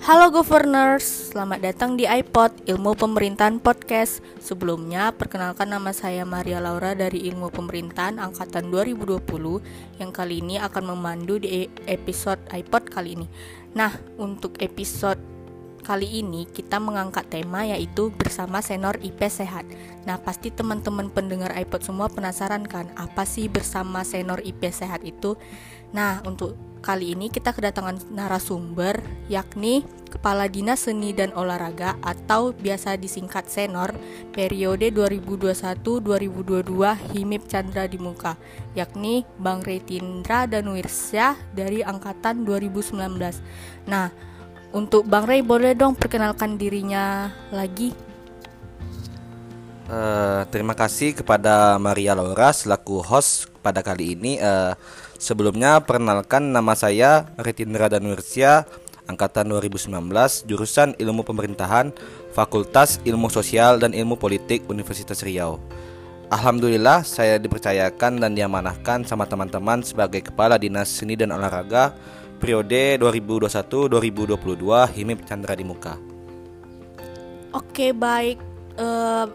Halo Governors, selamat datang di iPod Ilmu Pemerintahan Podcast. Sebelumnya, perkenalkan nama saya Maria Laura dari Ilmu Pemerintahan angkatan 2020 yang kali ini akan memandu di episode iPod kali ini. Nah, untuk episode kali ini kita mengangkat tema yaitu bersama senior IP sehat. Nah, pasti teman-teman pendengar iPod semua penasaran kan, apa sih bersama senior IP sehat itu? Nah, untuk Kali ini kita kedatangan narasumber yakni Kepala Dinas Seni dan Olahraga atau biasa disingkat Senor periode 2021-2022 Himip Chandra di Muka yakni Bang Retindra dan Wirsya dari angkatan 2019. Nah, untuk Bang Rey boleh dong perkenalkan dirinya lagi. Uh, terima kasih kepada Maria Laura selaku host pada kali ini. Uh, Sebelumnya perkenalkan nama saya Retindra Danursia angkatan 2019 jurusan Ilmu Pemerintahan Fakultas Ilmu Sosial dan Ilmu Politik Universitas Riau. Alhamdulillah saya dipercayakan dan diamanahkan sama teman-teman sebagai Kepala Dinas Seni dan Olahraga periode 2021-2022 HIMIP Chandra di Muka. Oke baik, uh,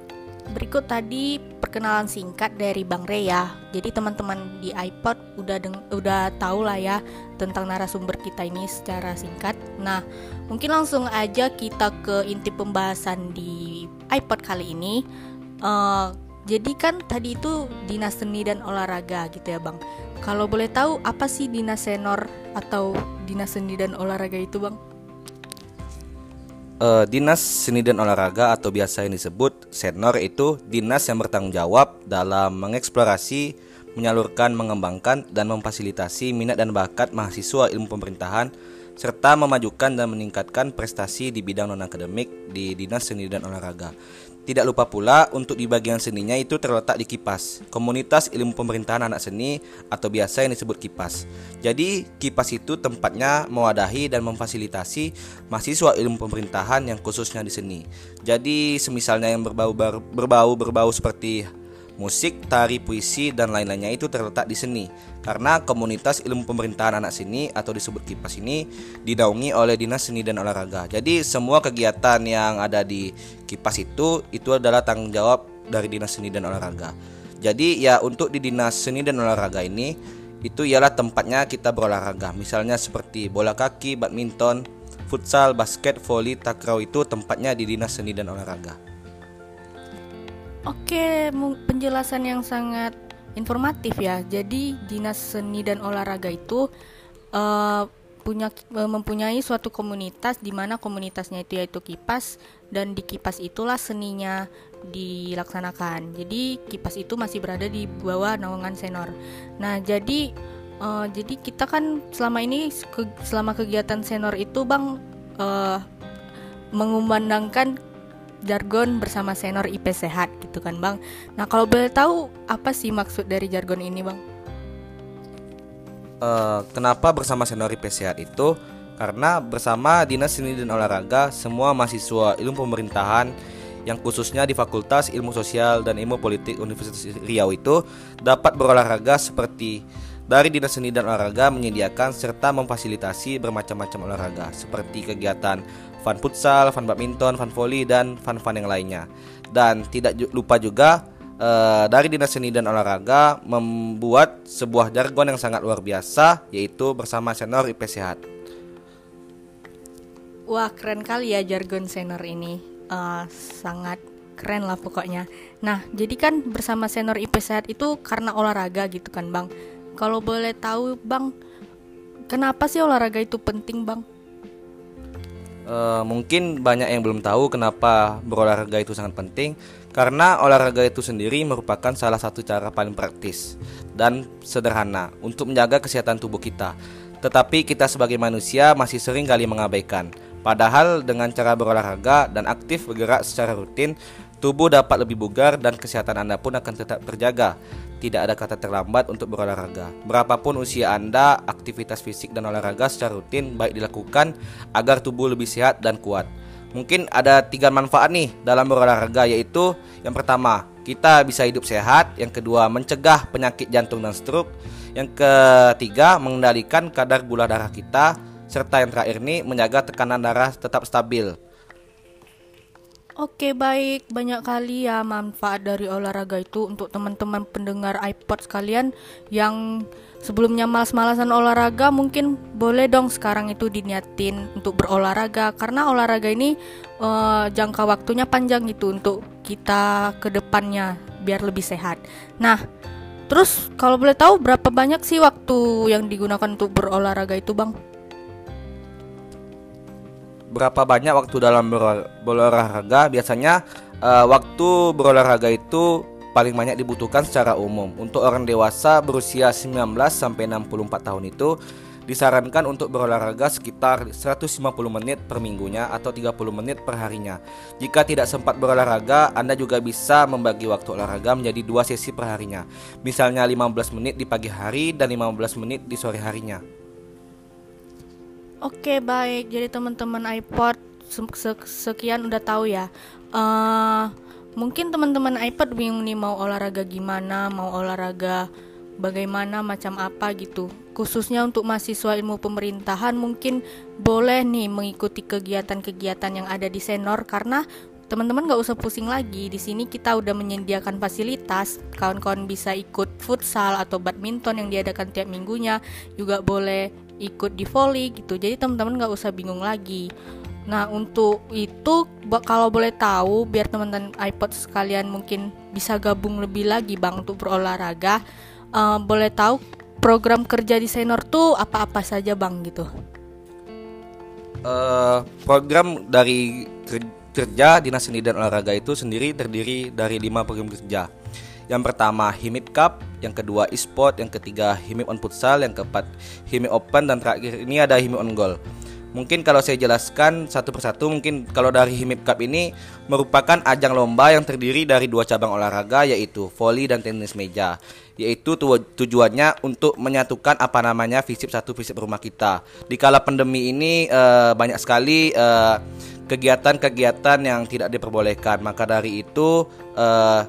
berikut tadi perkenalan singkat dari Bang Ray ya. Jadi teman-teman di iPod udah deng udah tahu lah ya tentang narasumber kita ini secara singkat. Nah, mungkin langsung aja kita ke inti pembahasan di iPod kali ini. Uh, jadi kan tadi itu dinas seni dan olahraga gitu ya bang. Kalau boleh tahu apa sih dinas senor atau dinas seni dan olahraga itu bang? uh, dinas seni dan olahraga atau biasa yang disebut senor itu dinas yang bertanggung jawab dalam mengeksplorasi, menyalurkan, mengembangkan dan memfasilitasi minat dan bakat mahasiswa ilmu pemerintahan serta memajukan dan meningkatkan prestasi di bidang non akademik di dinas seni dan olahraga. Tidak lupa pula untuk di bagian seninya itu terletak di KIPAS, Komunitas Ilmu Pemerintahan Anak Seni atau biasa yang disebut KIPAS. Jadi KIPAS itu tempatnya mewadahi dan memfasilitasi mahasiswa ilmu pemerintahan yang khususnya di seni. Jadi semisalnya yang berbau berbau berbau seperti musik, tari, puisi, dan lain-lainnya itu terletak di seni. Karena komunitas ilmu pemerintahan anak seni atau disebut KIPAS ini didaungi oleh Dinas Seni dan Olahraga. Jadi semua kegiatan yang ada di KIPAS itu itu adalah tanggung jawab dari Dinas Seni dan Olahraga. Jadi ya untuk di Dinas Seni dan Olahraga ini itu ialah tempatnya kita berolahraga. Misalnya seperti bola kaki, badminton, futsal, basket, voli, takraw itu tempatnya di Dinas Seni dan Olahraga. Oke, penjelasan yang sangat informatif ya. Jadi dinas seni dan olahraga itu uh, punya uh, mempunyai suatu komunitas di mana komunitasnya itu yaitu kipas dan di kipas itulah seninya dilaksanakan. Jadi kipas itu masih berada di bawah naungan senor. Nah, jadi uh, jadi kita kan selama ini ke, selama kegiatan senor itu bang uh, mengumandangkan jargon bersama senior IP sehat gitu kan bang. Nah kalau boleh tahu apa sih maksud dari jargon ini bang? Uh, kenapa bersama senior IP sehat itu? Karena bersama Dinas Seni dan Olahraga semua mahasiswa ilmu pemerintahan yang khususnya di Fakultas Ilmu Sosial dan Ilmu Politik Universitas Riau itu dapat berolahraga seperti dari Dinas Seni dan Olahraga menyediakan serta memfasilitasi bermacam-macam olahraga seperti kegiatan fun futsal, fun badminton, fun volley dan fun-fun yang lainnya. Dan tidak lupa juga uh, dari Dinas Seni dan Olahraga membuat sebuah jargon yang sangat luar biasa yaitu bersama senior IP Sehat. Wah keren kali ya jargon senior ini uh, sangat keren lah pokoknya. Nah jadi kan bersama senior IP Sehat itu karena olahraga gitu kan bang kalau boleh tahu, Bang, kenapa sih olahraga itu penting, Bang? Uh, mungkin banyak yang belum tahu kenapa berolahraga itu sangat penting karena olahraga itu sendiri merupakan salah satu cara paling praktis dan sederhana untuk menjaga kesehatan tubuh kita. Tetapi kita sebagai manusia masih sering kali mengabaikan. Padahal dengan cara berolahraga dan aktif bergerak secara rutin, tubuh dapat lebih bugar dan kesehatan Anda pun akan tetap terjaga. Tidak ada kata terlambat untuk berolahraga. Berapapun usia Anda, aktivitas fisik dan olahraga secara rutin baik dilakukan agar tubuh lebih sehat dan kuat. Mungkin ada tiga manfaat nih dalam berolahraga yaitu yang pertama, kita bisa hidup sehat, yang kedua mencegah penyakit jantung dan stroke, yang ketiga mengendalikan kadar gula darah kita, serta yang terakhir ini menjaga tekanan darah tetap stabil. Oke baik, banyak kali ya manfaat dari olahraga itu untuk teman-teman pendengar iPod sekalian yang sebelumnya malas-malasan olahraga mungkin boleh dong sekarang itu diniatin untuk berolahraga karena olahraga ini uh, jangka waktunya panjang gitu untuk kita ke depannya biar lebih sehat. Nah, terus kalau boleh tahu berapa banyak sih waktu yang digunakan untuk berolahraga itu, Bang? Berapa banyak waktu dalam berolahraga biasanya uh, waktu berolahraga itu paling banyak dibutuhkan secara umum untuk orang dewasa berusia 19 sampai 64 tahun itu disarankan untuk berolahraga sekitar 150 menit per minggunya atau 30 menit per harinya. Jika tidak sempat berolahraga, Anda juga bisa membagi waktu olahraga menjadi dua sesi per harinya. Misalnya 15 menit di pagi hari dan 15 menit di sore harinya. Oke baik, jadi teman-teman iPod sekian udah tahu ya. Uh, mungkin teman-teman iPod bingung nih mau olahraga gimana, mau olahraga bagaimana, macam apa gitu. Khususnya untuk mahasiswa ilmu pemerintahan mungkin boleh nih mengikuti kegiatan-kegiatan yang ada di Senor karena teman-teman gak usah pusing lagi. Di sini kita udah menyediakan fasilitas, kawan-kawan bisa ikut futsal atau badminton yang diadakan tiap minggunya, juga boleh ikut di volley gitu. Jadi teman-teman nggak usah bingung lagi. Nah untuk itu kalau boleh tahu biar teman-teman iPod sekalian mungkin bisa gabung lebih lagi bang untuk berolahraga uh, boleh tahu program kerja di senior tuh apa-apa saja bang gitu? Uh, program dari kerja dinas seni dan olahraga itu sendiri terdiri dari lima program kerja yang pertama Himip Cup, yang kedua e-sport, yang ketiga Himip on Futsal, yang keempat Himip Open dan terakhir ini ada Himip on Goal. Mungkin kalau saya jelaskan satu persatu, mungkin kalau dari Himip Cup ini merupakan ajang lomba yang terdiri dari dua cabang olahraga yaitu volley dan tenis meja. Yaitu tujuannya untuk menyatukan apa namanya fisip satu fisip rumah kita. Di kala pandemi ini uh, banyak sekali uh, kegiatan-kegiatan yang tidak diperbolehkan. Maka dari itu uh,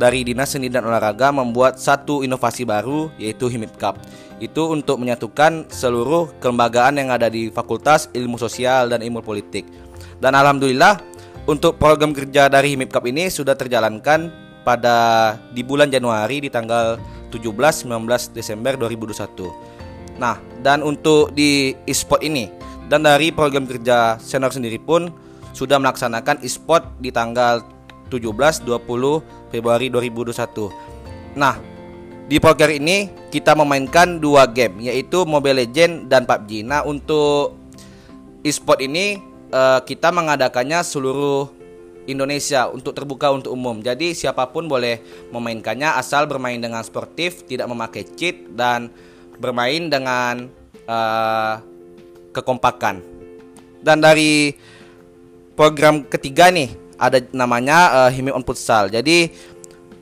dari Dinas Seni dan Olahraga membuat satu inovasi baru yaitu Himip Cup. Itu untuk menyatukan seluruh kelembagaan yang ada di Fakultas Ilmu Sosial dan Ilmu Politik. Dan alhamdulillah untuk program kerja dari Himip Cup ini sudah terjalankan pada di bulan Januari di tanggal 17 19 Desember 2021. Nah, dan untuk di e-sport ini dan dari program kerja senior sendiri pun sudah melaksanakan e-sport di tanggal 17 20 Februari 2021. Nah, di poker ini kita memainkan dua game yaitu Mobile Legend dan PUBG. Nah, untuk e-sport ini uh, kita mengadakannya seluruh Indonesia untuk terbuka untuk umum. Jadi siapa pun boleh memainkannya asal bermain dengan sportif, tidak memakai cheat dan bermain dengan uh, kekompakan. Dan dari program ketiga nih ada namanya uh, Himi on Futsal. Jadi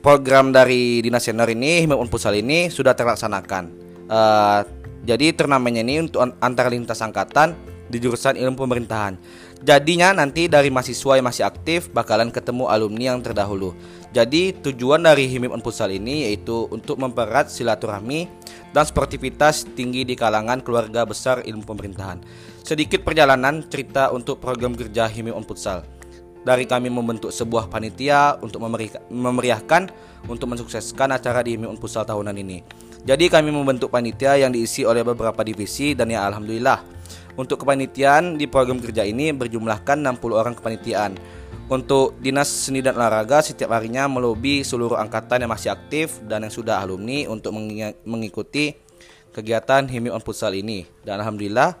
program dari Dinas Senior ini Himi on Futsal ini sudah terlaksanakan. Uh, jadi turnamennya ini untuk antar lintas angkatan di jurusan ilmu pemerintahan. Jadinya nanti dari mahasiswa yang masih aktif bakalan ketemu alumni yang terdahulu. Jadi tujuan dari Himip on Futsal ini yaitu untuk mempererat silaturahmi dan sportivitas tinggi di kalangan keluarga besar ilmu pemerintahan. Sedikit perjalanan cerita untuk program kerja Himip on Futsal dari kami membentuk sebuah panitia untuk memeriahkan untuk mensukseskan acara di Miun Pusat tahunan ini. Jadi kami membentuk panitia yang diisi oleh beberapa divisi dan ya alhamdulillah untuk kepanitiaan di program kerja ini berjumlahkan 60 orang kepanitiaan. Untuk Dinas Seni dan Olahraga setiap harinya melobi seluruh angkatan yang masih aktif dan yang sudah alumni untuk mengikuti kegiatan Himi on Futsal ini. Dan alhamdulillah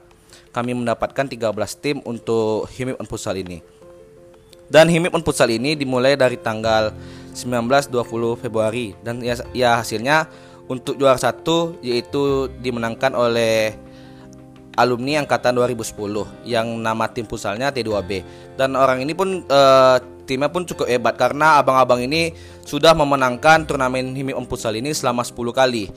kami mendapatkan 13 tim untuk Himi on Futsal ini. Dan Himip on Futsal ini dimulai dari tanggal 19-20 Februari. Dan ya, ya hasilnya untuk juara satu yaitu dimenangkan oleh alumni angkatan 2010 yang nama tim futsalnya T2B dan orang ini pun uh, timnya pun cukup hebat karena abang-abang ini sudah memenangkan turnamen Himip on Futsal ini selama 10 kali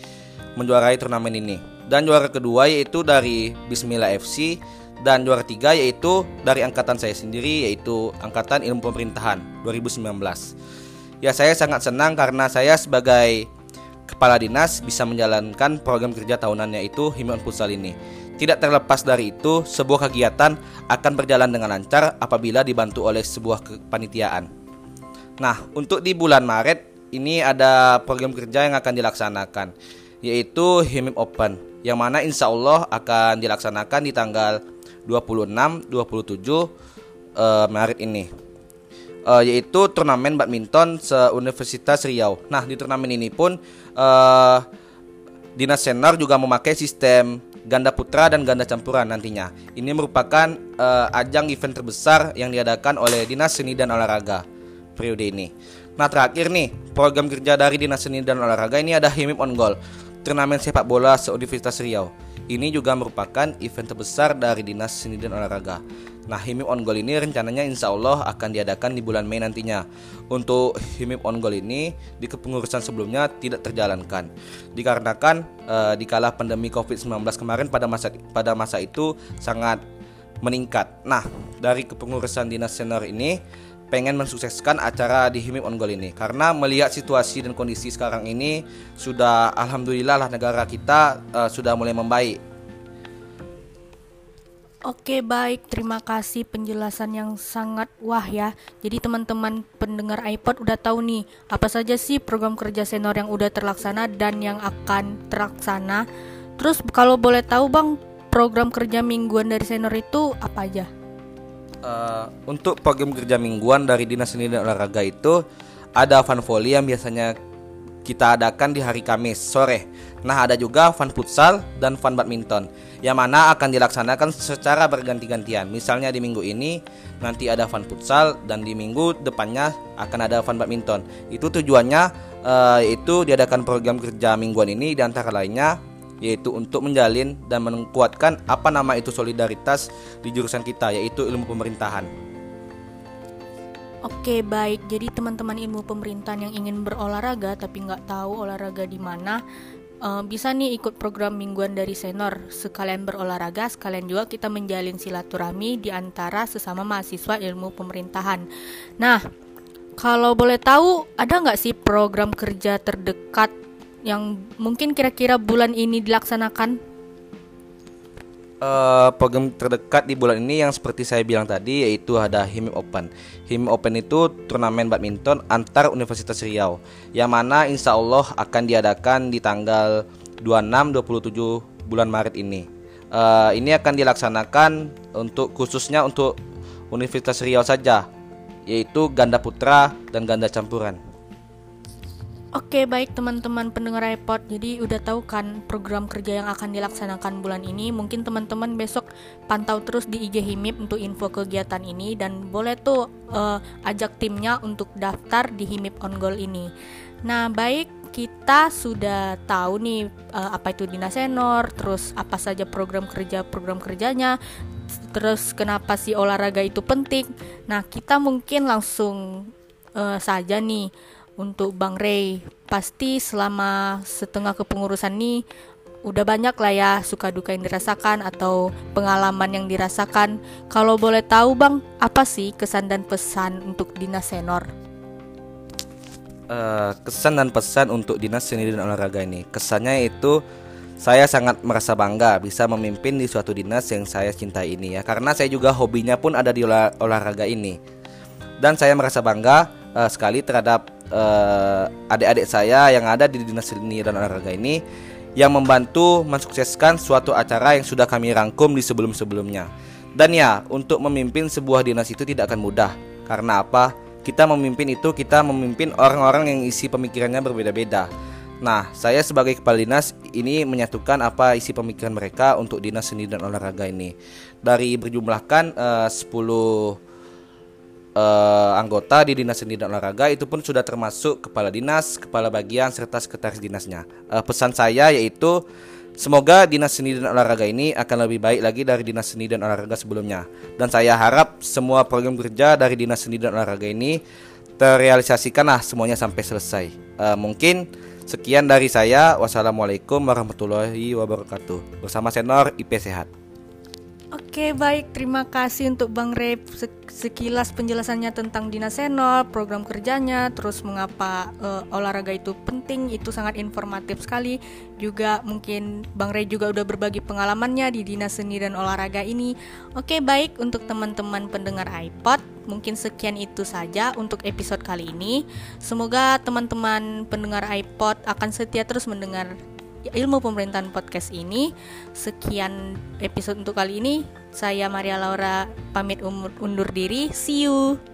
menjuarai turnamen ini. Dan juara kedua yaitu dari Bismillah FC dan juara tiga yaitu dari angkatan saya sendiri yaitu angkatan ilmu pemerintahan 2019 ya saya sangat senang karena saya sebagai kepala dinas bisa menjalankan program kerja tahunannya itu Himpunan Futsal ini. Tidak terlepas dari itu, sebuah kegiatan akan berjalan dengan lancar apabila dibantu oleh sebuah kepanitiaan. Nah, untuk di bulan Maret ini ada program kerja yang akan dilaksanakan, yaitu Himip Open, yang mana insya Allah akan dilaksanakan di tanggal 26, 27 uh, Maret ini uh, yaitu turnamen badminton se-Universitas Riau. Nah, di turnamen ini pun uh, Dinas Senior juga memakai sistem ganda putra dan ganda campuran nantinya. Ini merupakan uh, ajang event terbesar yang diadakan oleh Dinas Seni dan Olahraga periode ini. Nah, terakhir nih, program kerja dari Dinas Seni dan Olahraga ini ada Himip on Goal, turnamen sepak bola se-Universitas Riau. Ini juga merupakan event terbesar dari Dinas Seni dan Olahraga. Nah, Himip on Goal ini rencananya insya Allah akan diadakan di bulan Mei nantinya. Untuk Himip on Goal ini di kepengurusan sebelumnya tidak terjalankan, dikarenakan uh, dikala pandemi COVID-19 kemarin pada masa pada masa itu sangat meningkat. Nah, dari kepengurusan dinas senior ini pengen mensukseskan acara di Himip on Goal ini karena melihat situasi dan kondisi sekarang ini sudah alhamdulillah lah negara kita uh, sudah mulai membaik. Oke baik, terima kasih penjelasan yang sangat wah ya. Jadi teman-teman pendengar iPod udah tahu nih apa saja sih program kerja senior yang udah terlaksana dan yang akan terlaksana. Terus kalau boleh tahu bang, program kerja mingguan dari senior itu apa aja? Uh, untuk program kerja mingguan dari Dinas Seni dan Olahraga itu ada fun volley yang biasanya kita adakan di hari Kamis sore. Nah, ada juga fun futsal dan fun badminton yang mana akan dilaksanakan secara berganti-gantian. Misalnya di minggu ini nanti ada fun futsal dan di minggu depannya akan ada fun badminton. Itu tujuannya uh, yaitu diadakan program kerja mingguan ini di antara lainnya yaitu untuk menjalin dan menguatkan apa nama itu solidaritas di jurusan kita yaitu ilmu pemerintahan. Oke baik, jadi teman-teman ilmu pemerintahan yang ingin berolahraga tapi nggak tahu olahraga di mana, uh, bisa nih ikut program mingguan dari Senor. Sekalian berolahraga, sekalian juga kita menjalin silaturahmi di antara sesama mahasiswa ilmu pemerintahan. Nah, kalau boleh tahu, ada nggak sih program kerja terdekat yang mungkin kira-kira bulan ini dilaksanakan? Uh, program terdekat di bulan ini yang seperti saya bilang tadi yaitu ada Himip Open. Himip Open itu turnamen badminton antar Universitas Riau yang mana insya Allah akan diadakan di tanggal 26-27 bulan Maret ini. Uh, ini akan dilaksanakan untuk khususnya untuk Universitas Riau saja yaitu ganda putra dan ganda campuran. Oke baik teman-teman pendengar iPod. Jadi udah tahu kan program kerja yang akan dilaksanakan bulan ini. Mungkin teman-teman besok pantau terus di IG Himip untuk info kegiatan ini. Dan boleh tuh uh, ajak timnya untuk daftar di Himip On Goal ini. Nah baik kita sudah tahu nih uh, apa itu dinas senor Terus apa saja program kerja program kerjanya Terus kenapa sih olahraga itu penting. Nah kita mungkin langsung uh, saja nih untuk Bang Ray. Pasti selama setengah kepengurusan ini udah banyak lah ya suka duka yang dirasakan atau pengalaman yang dirasakan. Kalau boleh tahu Bang, apa sih kesan dan pesan untuk dinas senor? Uh, kesan dan pesan untuk dinas seni dan olahraga ini kesannya itu saya sangat merasa bangga bisa memimpin di suatu dinas yang saya cintai ini ya karena saya juga hobinya pun ada di olah, olahraga ini dan saya merasa bangga uh, sekali terhadap uh, adik-adik saya yang ada di dinas seni dan olahraga ini yang membantu mensukseskan suatu acara yang sudah kami rangkum di sebelum-sebelumnya. Dan ya, untuk memimpin sebuah dinas itu tidak akan mudah. Karena apa? Kita memimpin itu kita memimpin orang-orang yang isi pemikirannya berbeda-beda. Nah, saya sebagai kepala dinas ini menyatukan apa isi pemikiran mereka untuk dinas seni dan olahraga ini. Dari berjumlahkan uh, 10 uh, anggota di Dinas Seni dan Olahraga itu pun sudah termasuk kepala dinas, kepala bagian serta sekretaris dinasnya. Uh, pesan saya yaitu semoga Dinas Seni dan Olahraga ini akan lebih baik lagi dari Dinas Seni dan Olahraga sebelumnya. Dan saya harap semua program kerja dari Dinas Seni dan Olahraga ini terrealisasikanlah semuanya sampai selesai. Uh, mungkin sekian dari saya. Wassalamualaikum warahmatullahi wabarakatuh. Bersama Senor IP Sehat. Oke baik, terima kasih untuk Bang Rep sekilas penjelasannya tentang dinas senor, program kerjanya, terus mengapa uh, olahraga itu penting, itu sangat informatif sekali. Juga mungkin Bang Rep juga udah berbagi pengalamannya di dinas seni dan olahraga ini. Oke baik, untuk teman-teman pendengar iPod, mungkin sekian itu saja untuk episode kali ini. Semoga teman-teman pendengar iPod akan setia terus mendengar ilmu pemerintahan podcast ini. Sekian episode untuk kali ini. Saya Maria Laura pamit undur diri. See you.